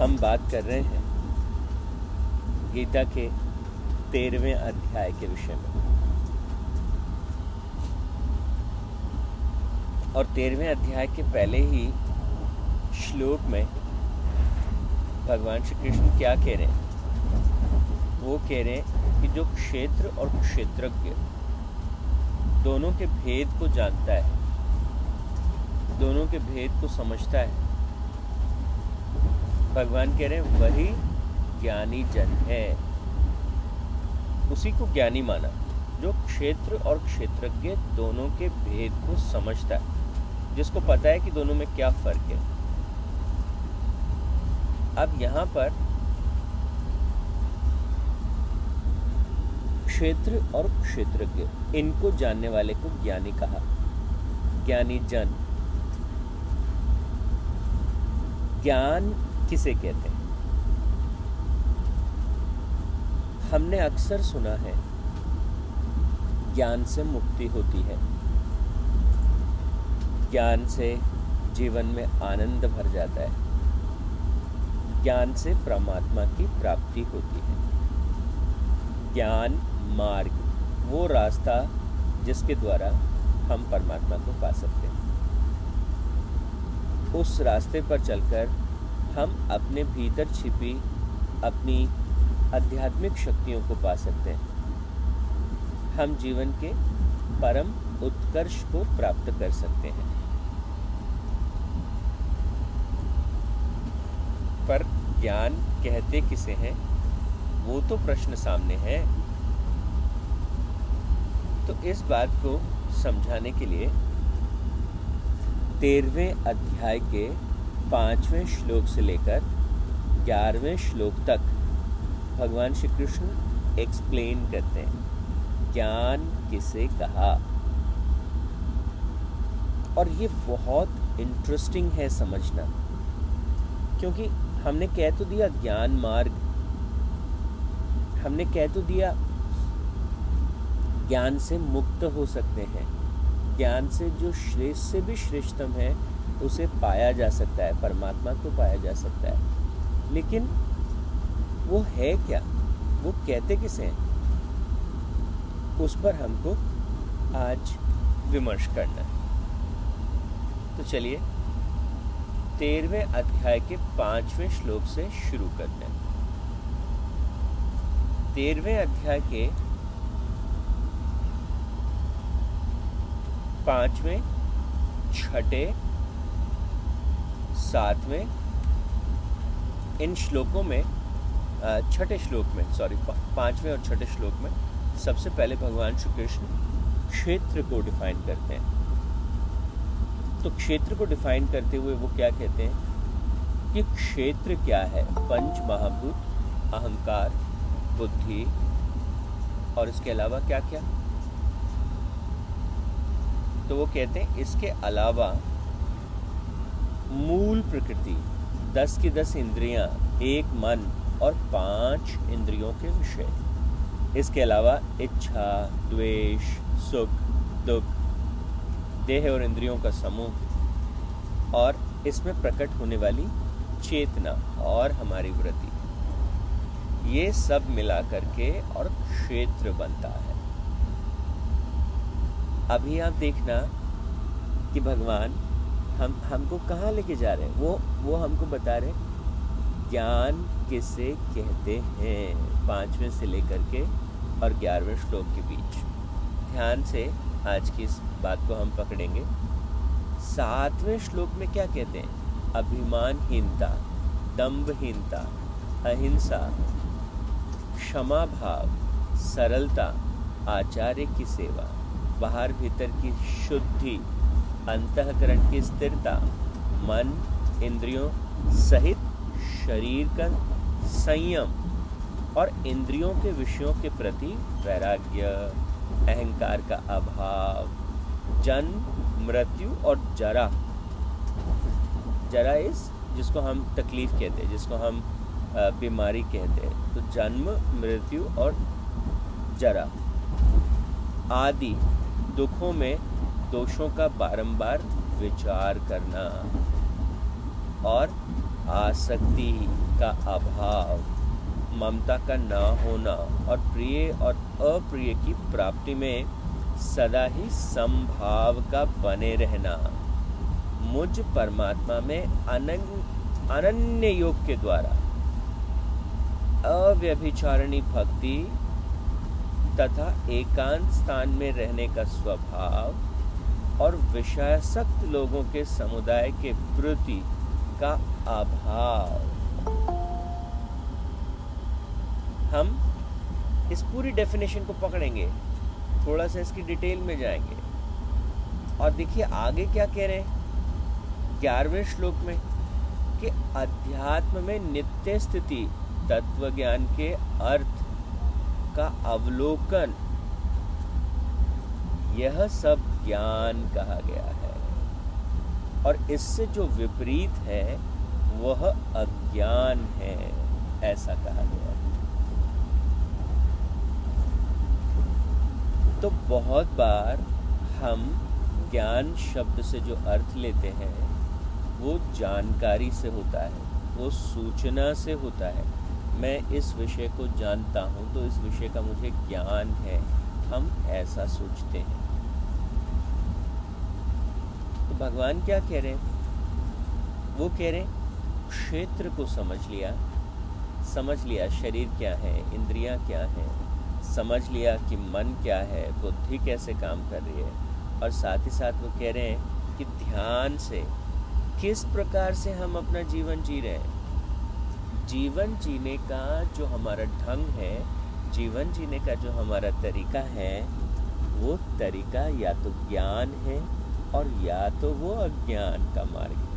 हम बात कर रहे हैं गीता के तेरहवें अध्याय के विषय में। और तेरहवें अध्याय के पहले ही श्लोक में भगवान श्री कृष्ण क्या कह रहे हैं? वो कह रहे हैं कि जो क्षेत्र और क्षेत्रज्ञ दोनों के भेद को जानता है, दोनों के भेद को समझता है भगवान कह रहे हैं, वही ज्ञानी जन है। उसी को ज्ञानी माना, जो क्षेत्र और क्षेत्रज्ञ दोनों के भेद को समझता है, जिसको पता है कि दोनों में क्या फ़र्क है। अब यहाँ पर क्षेत्र और क्षेत्रज्ञ, इनको जानने वाले को ज्ञानी कहा। ज्ञानी जन। ज्ञान किसे कहते हैं? हमने अक्सर सुना है, ज्ञान से मुक्ति होती है। ज्ञान से जीवन में आनंद भर जाता है। ज्ञान से परमात्मा की प्राप्ति होती है। ज्ञान मार्ग, वो रास्ता जिसके द्वारा हम परमात्मा को पा सकते हैं। उस रास्ते पर चलकर हम अपने भीतर छिपी अपनी आध्यात्मिक शक्तियों को पा सकते हैं। हम जीवन के परम उत्कर्ष को प्राप्त कर सकते हैं। पर ज्ञान कहते किसे हैं? वो तो प्रश्न सामने है। तो इस बात को समझाने के लिए तेरहवें अध्याय के पाँचवें श्लोक से लेकर ग्यारहवें श्लोक तक भगवान श्री कृष्ण एक्सप्लेन करते हैं। ज्ञान किसे कहा? और ये बहुत इंटरेस्टिंग है समझना, क्योंकि हमने कह तो दिया ज्ञान मार्ग, हमने कह तो दिया ज्ञान से मुक्त हो सकते हैं, ज्ञान से जो श्रेष्ठ से भी श्रेष्ठतम है उसे पाया जा सकता है, परमात्मा को पाया जा सकता है। लेकिन वो है क्या? वो कहते किसे हैं? उस पर हमको आज विमर्श करना है। तो चलिए, तेरहवें अध्याय के पाँचवें श्लोक से शुरू करते हैं। तेरहवें अध्याय के पाँचवें छठे सातवें इन श्लोकों में छठे श्लोक में सॉरी पाँचवें और छठे श्लोक में सबसे पहले भगवान श्री कृष्ण क्षेत्र को डिफाइन करते हैं। तो क्षेत्र को डिफाइन करते हुए वो क्या कहते हैं? कि क्षेत्र क्या है? पंच महाभूत, अहंकार, बुद्धि और इसके अलावा क्या क्या तो वो कहते हैं, इसके अलावा मूल प्रकृति, दस की दस इंद्रियाँ, एक मन और पाँच इंद्रियों के विषय। इसके अलावा इच्छा, द्वेष, सुख, दुख, देह और इंद्रियों का समूह, और इसमें प्रकट होने वाली चेतना और हमारी वृत्ति। ये सब मिला करके और क्षेत्र बनता है। अभी आप देखना कि भगवान हम, हमको कहाँ लेके जा रहे हैं? वो वो हमको बता रहे हैं, ज्ञान किसे कहते हैं? पाँचवें से लेकर के और ग्यारहवें श्लोक के बीच। ध्यान से आज की इस बात को हम पकड़ेंगे। सातवें श्लोक में क्या कहते हैं? अभिमानहीनता दम्भहीनता अहिंसा क्षमा भाव सरलता, आचार्य की सेवा, बाहर भीतर की शुद्धि अंतकरण की स्थिरता, मन, इंद्रियों सहित शरीर का संयम और इंद्रियों के विषयों के प्रति वैराग्य, अहंकार का अभाव जन्म मृत्यु और जरा। जरा इस जिसको हम तकलीफ़ कहते हैं, जिसको हम बीमारी कहते हैं तो जन्म, मृत्यु और जरा। आदि दुखों में दोषों का बारंबार विचार करना और आसक्ति का अभाव, ममता का न होना और प्रिय और अप्रिय की प्राप्ति में सदा ही संभाव का बने रहना। मुझ परमात्मा में अनन्य योग के द्वारा अव्यभिचारणी भक्ति तथा एकांत स्थान में रहने का स्वभाव और विषयासक्त लोगों के समुदाय के प्रति का अभाव हम इस पूरी डेफिनेशन को पकड़ेंगे। थोड़ा सा इसकी डिटेल में जाएँगे। और देखिए, आगे क्या कह रहे हैं? ग्यारहवें श्लोक में कि अध्यात्म में नित्य स्थिति तत्व ज्ञान के अर्थ का अवलोकन यह सब ज्ञान कहा गया है। और इससे जो विपरीत है, वह अज्ञान है, ऐसा कहा गया है। तो बहुत बार हम ज्ञान शब्द से जो अर्थ लेते हैं, वो जानकारी से होता है, वो सूचना से होता है। मैं इस विषय को जानता हूँ तो इस विषय का मुझे ज्ञान है। हम ऐसा सोचते हैं। तो भगवान क्या कह रहे हैं? वो कह रहे हैं, क्षेत्र को समझ लिया समझ लिया शरीर क्या है, इंद्रियाँ क्या है, समझ लिया कि मन क्या है, बुद्धि कैसे काम कर रही है, और साथ ही साथ वो कह रहे हैं कि ध्यान से किस प्रकार से हम अपना जीवन जी रहे हैं। जीवन जीने का जो हमारा ढंग है जीवन जीने का जो हमारा तरीका है, वो तरीका या तो ज्ञान है और या तो वो अज्ञान का मार्ग है।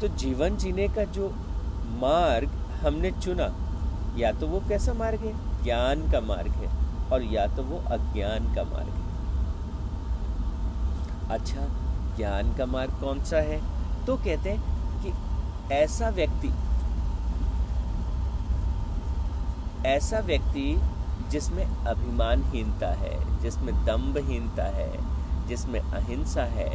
तो जीवन जीने का जो मार्ग हमने चुना, या तो वो कैसा मार्ग है? ज्ञान का मार्ग है और या तो वो अज्ञान का मार्ग है। अच्छा ज्ञान का मार्ग कौन सा है? तो कहते हैं कि ऐसा व्यक्ति ऐसा व्यक्ति जिसमें अभिमानहीनता है, जिसमें दम्भहीनता है, जिसमें अहिंसा है,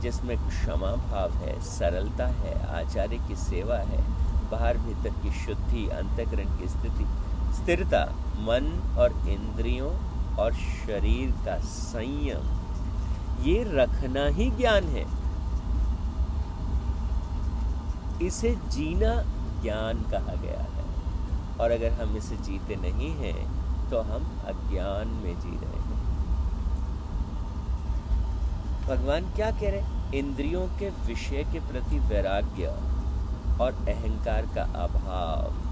जिसमें क्षमा भाव है, सरलता है, आचार्य की सेवा है, बाहर भीतर की शुद्धि, अंतकरण की स्थिति, स्थिरता, मन और इंद्रियों और शरीर का संयम, ये रखना ही ज्ञान है। इसे जीना ज्ञान कहा गया और अगर हम इसे जीते नहीं हैं तो हम अज्ञान में जी रहे हैं। भगवान क्या कह रहे हैं? इंद्रियों के विषय के प्रति वैराग्य और अहंकार का अभाव।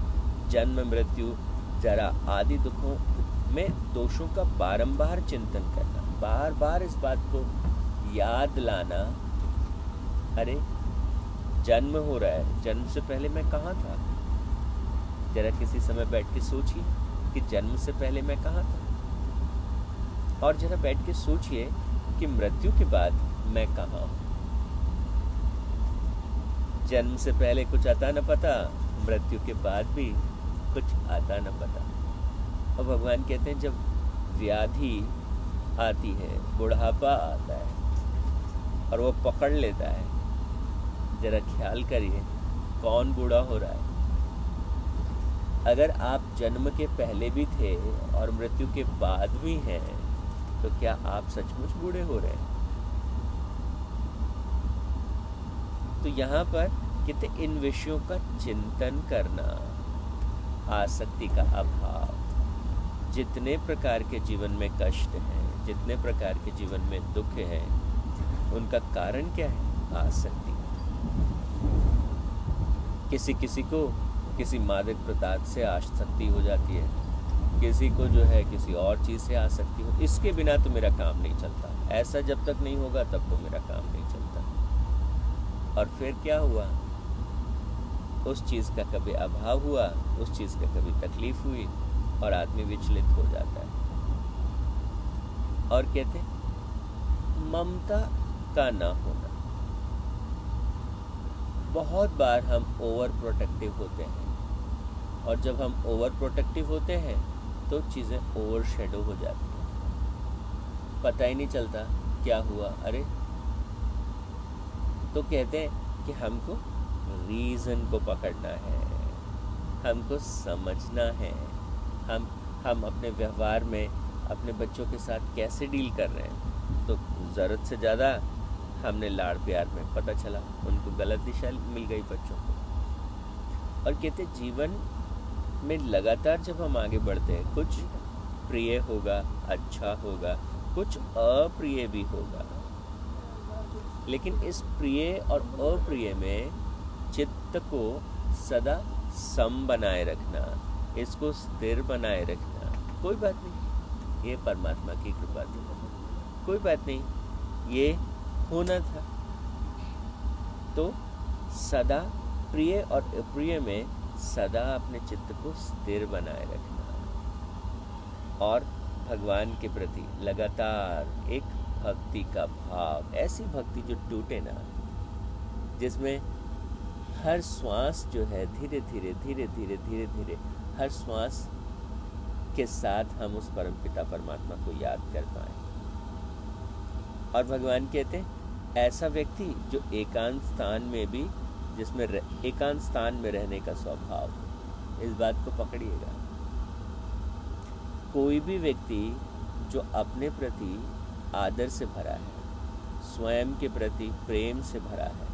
जन्म, मृत्यु, जरा आदि दुखों में दोषों का बारंबार चिंतन करना। बार बार इस बात को याद लाना। अरे, जन्म हो रहा है। जन्म से पहले मैं कहाँ था? जरा किसी समय बैठ के सोचिए कि जन्म से पहले मैं कहाँ था। और जरा बैठ के सोचिए कि मृत्यु के बाद मैं कहाँ हूँ। जन्म से पहले कुछ आता न पता, मृत्यु के बाद भी कुछ आता न पता। और भगवान कहते हैं, जब व्याधि आती है, बुढ़ापा आता है, और वो पकड़ लेता है, जरा ख्याल करिए, कौन बूढ़ा हो रहा है? अगर आप जन्म के पहले भी थे और मृत्यु के बाद भी हैं तो क्या आप सचमुच बूढ़े हो रहे हैं? तो यहाँ पर कहते इन विषयों का चिंतन करना आसक्ति का अभाव। जितने प्रकार के जीवन में कष्ट हैं, जितने प्रकार के जीवन में दुख है, उनका कारण क्या है? आसक्ति। किसी किसी को किसी मादक पदार्थ से आसक्ति हो जाती है, किसी को जो है किसी और चीज़ से आसक्ति हो, इसके बिना तो मेरा काम नहीं चलता। ऐसा जब तक नहीं होगा, तब तो मेरा काम नहीं चलता। और फिर क्या हुआ? उस चीज़ का कभी अभाव हुआ, उस चीज़ का कभी तकलीफ़ हुई और आदमी विचलित हो जाता है। और कहते ममता का ना होना। बहुत बार हम ओवर प्रोटेक्टिव होते हैं। और जब हम ओवर प्रोटेक्टिव होते हैं तो चीज़ें ओवर शेडो हो जाती हैं। पता ही नहीं चलता क्या हुआ, अरे। तो कहते हैं कि हमको रीज़न को पकड़ना है, हमको समझना है, हम हम अपने व्यवहार में अपने बच्चों के साथ कैसे डील कर रहे हैं। तो ज़रूरत से ज़्यादा हमने लाड़ प्यार में पता चला, उनको गलत दिशा मिल गई बच्चों को। और कहते जीवन में लगातार जब हम आगे बढ़ते हैं, कुछ प्रिय होगा अच्छा होगा, कुछ अप्रिय भी होगा। लेकिन इस प्रिय और अप्रिय में चित्त को सदा सम बनाए रखना, इसको स्थिर बनाए रखना। कोई बात नहीं, ये परमात्मा की कृपा थी। कोई बात नहीं, ये होना था। तो सदा प्रिय और अप्रिय में सदा अपने चित्त को स्थिर बनाए रखना। और भगवान के प्रति लगातार एक भक्ति का भाव, ऐसी भक्ति जो टूटे ना, जिसमें हर श्वास जो है धीरे धीरे धीरे धीरे धीरे धीरे, हर श्वास के साथ हम उस परम पिता परमात्मा को याद कर पाए। और भगवान कहते हैं, ऐसा व्यक्ति जो एकांत स्थान में भी जिसमें एकांत स्थान में रहने का स्वभाव इस बात को पकड़िएगा। कोई भी व्यक्ति जो अपने प्रति आदर से भरा है, स्वयं के प्रति प्रेम से भरा है,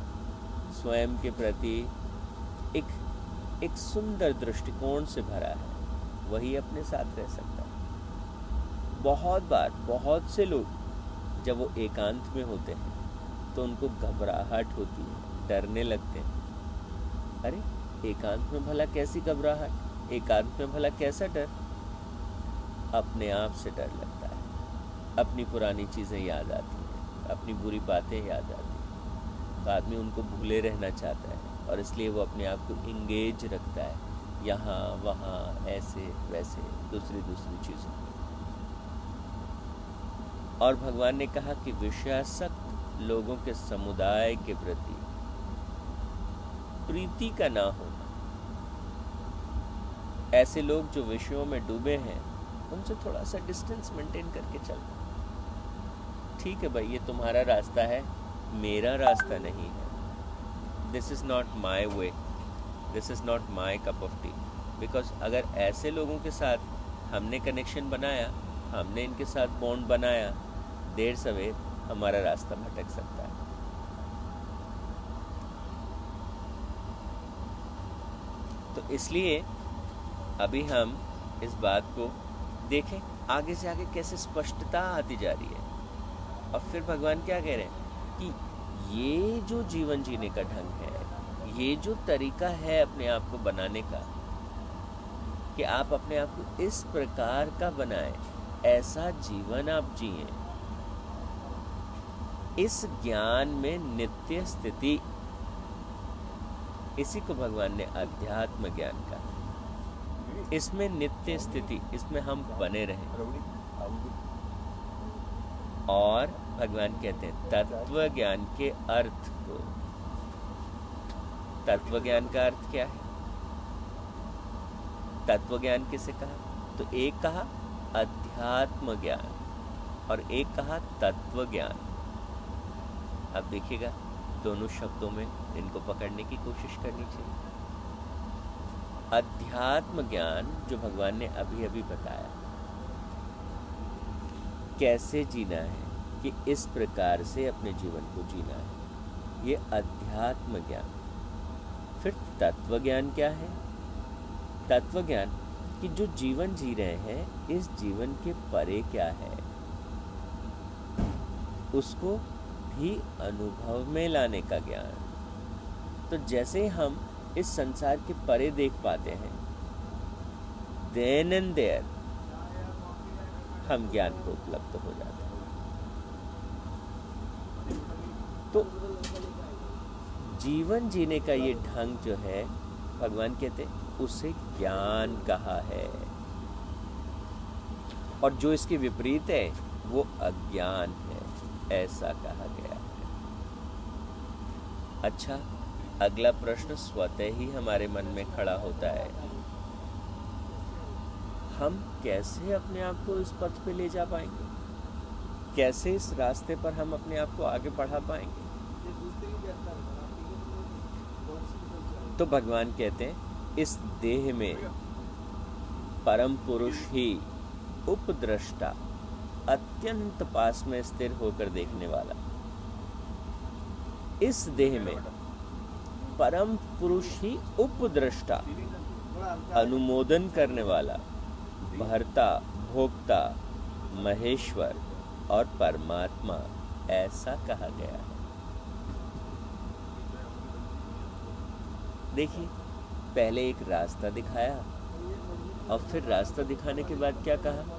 स्वयं के प्रति एक एक सुंदर दृष्टिकोण से भरा है, वही अपने साथ रह सकता है। बहुत बार, बहुत से लोग जब वो एकांत में होते हैं तो उनको घबराहट होती है। डरने लगते हैं। अरे, एकांत में भला कैसी घबराहट, एकांत में भला कैसा डर? अपने आप से डर लगता है। अपनी पुरानी चीज़ें याद आती हैं, अपनी बुरी बातें याद आती हैं। तो आदमी उनको भूले रहना चाहता है और इसलिए वो अपने आप को इंगेज रखता है। यहाँ, वहाँ, ऐसे, वैसे, दूसरी दूसरी चीज़ों और भगवान ने कहा कि विषयासक्त लोगों के समुदाय के प्रति प्रीति का ना होना ऐसे लोग जो विषयों में डूबे हैं, उनसे थोड़ा सा डिस्टेंस मेंटेन करके चलना ठीक है भाई, ये तुम्हारा रास्ता है, मेरा रास्ता नहीं है। This is not my way this is not my cup of tea because अगर ऐसे लोगों के साथ हमने कनेक्शन बनाया, हमने इनके साथ बॉन्ड बनाया, देर सवेर हमारा रास्ता भटक सकता है तो इसलिए अभी हम इस बात को देखें, आगे से आगे कैसे स्पष्टता आती जा रही है। और फिर भगवान क्या कह रहे हैं कि ये जो जीवन जीने का ढंग है, ये जो तरीका है अपने आप को बनाने का, कि आप अपने आप को इस प्रकार का बनाएँ, ऐसा जीवन आप जिए। इस ज्ञान में नित्य स्थिति इसी को भगवान ने अध्यात्म ज्ञान कहा। इसमें नित्य स्थिति, इसमें हम बने रहे। और भगवान कहते हैं, तत्व ज्ञान के अर्थ को। तत्व ज्ञान का अर्थ क्या है? तत्व ज्ञान किसे कहा? तो एक कहा, अध्यात्म ज्ञान, और एक कहा, तत्व ज्ञान। अब देखिएगा दोनों शब्दों में इनको पकड़ने की कोशिश करनी चाहिए। अध्यात्म ज्ञान जो भगवान ने अभी अभी बताया, कैसे जीना है, कि इस प्रकार से अपने जीवन को जीना है, ये अध्यात्म ज्ञान। फिर तत्व ज्ञान क्या है? तत्व ज्ञान कि जो जीवन जी रहे हैं, इस जीवन के परे क्या है, उसको भी अनुभव में लाने का ज्ञान। तो जैसे हम इस संसार के परे देख पाते हैं देन एंड देयर हम ज्ञान को उपलब्ध हो जाते हैं। तो जीवन जीने का ये ढंग जो है, भगवान कहते हैं, उसे ज्ञान कहा है। और जो इसके विपरीत है, वो अज्ञान है। ऐसा कहा गया है। अच्छा अगला प्रश्न स्वतः ही हमारे मन में खड़ा होता है। हम कैसे अपने आप को इस पथ पे ले जा पाएँगे? कैसे इस रास्ते पर हम अपने आप को आगे बढ़ा पाएँगे? तो भगवान कहते हैं, इस देह में परम पुरुष ही उपद्रष्टा। अत्यंत पास में स्थिर होकर देखने वाला। इस देह में परम पुरुष ही उपद्रष्टा, अनुमोदन करने वाला, भरता, भोक्ता, महेश्वर और परमात्मा, ऐसा कहा गया है। देखिए, पहले एक रास्ता दिखाया और फिर रास्ता दिखाने के बाद क्या कहा?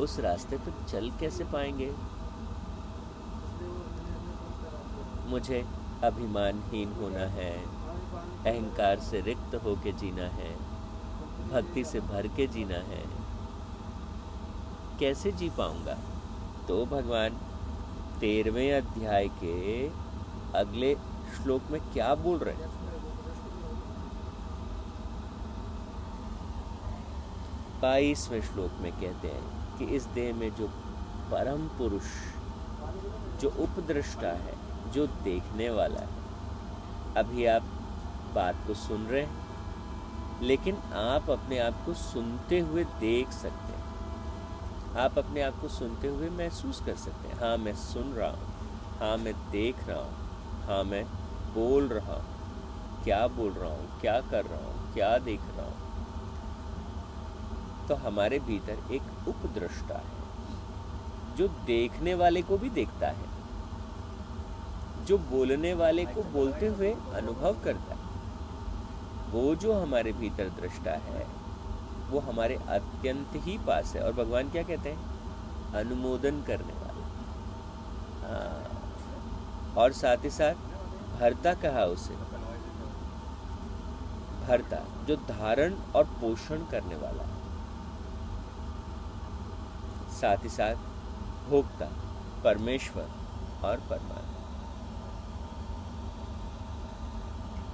उस रास्ते पर चल कैसे पाएँगे? मुझे अभिमानहीन होना है, अहंकार से रिक्त होके जीना है, भक्ति से भर के जीना है। कैसे जी पाऊँगा? तो भगवान, तेरहवें अध्याय के अगले श्लोक में क्या बोल रहे हैं? बाईसवें श्लोक में कहते हैं कि इस देह में जो परम पुरुष, जो उपदृष्टा है, जो देखने वाला है। अभी आप बात को सुन रहे हैं, लेकिन आप अपने आप को सुनते हुए देख सकते हैं। आप अपने आप को सुनते हुए महसूस कर सकते हैं। हाँ मैं सुन रहा हूँ। हाँ मैं देख रहा हूँ। हाँ मैं बोल रहा हूँ। क्या बोल रहा हूँ? क्या कर रहा हूँ? क्या देख रहा हूँ? तो हमारे भीतर एक उपद्रष्टा है, जो देखने वाले को भी देखता है, जो बोलने वाले को बोलते हुए अनुभव करता है। वो जो हमारे भीतर दृष्टा है, वो हमारे अत्यंत ही पास है। और भगवान क्या कहते हैं? अनुमोदन करने वाला। हाँ। और साथ ही साथ भरता कहा उसे। भरता, जो धारण और पोषण करने वाला है। साथ ही साथ भोक्ता, परमेश्वर और परमात्मा।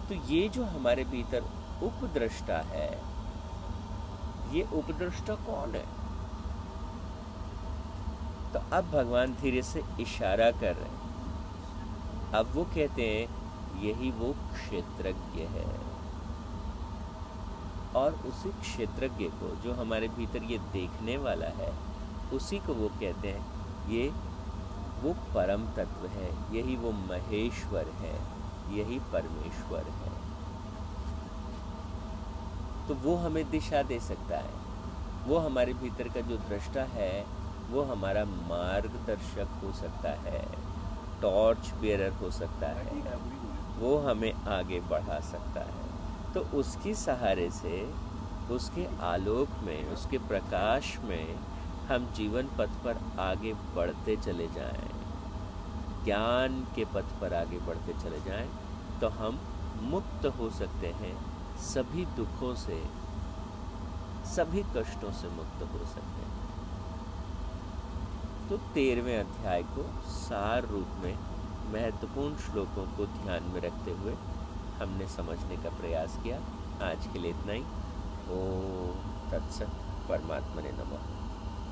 तो ये जो हमारे भीतर उपद्रष्टा है, ये उपद्रष्टा कौन है? तो अब भगवान धीरे से इशारा कर रहे हैं। अब वो कहते हैं, यही वो क्षेत्रज्ञ है। और उसी क्षेत्रज्ञ को जो हमारे भीतर ये देखने वाला है उसी को वो कहते हैं, ये वो परम तत्व है, यही वो महेश्वर है, यही परमेश्वर है। तो वो हमें दिशा दे सकता है। वो हमारे भीतर का जो दृष्टा है, वो हमारा मार्गदर्शक हो सकता है टॉर्च बेरर हो सकता है, वो हमें आगे बढ़ा सकता है। तो उसकी सहारे से, उसके आलोक में, उसके प्रकाश में हम जीवन पथ पर आगे बढ़ते चले जाएँ, ज्ञान के पथ पर आगे बढ़ते चले जाएँ तो हम मुक्त हो सकते हैं, सभी दुखों से, सभी कष्टों से मुक्त हो सकते हैं। तो तेरहवें अध्याय को सार रूप में महत्वपूर्ण श्लोकों को ध्यान में रखते हुए हमने समझने का प्रयास किया। आज के लिए इतना ही। ओम तत्सत परमात्मा ने नमः।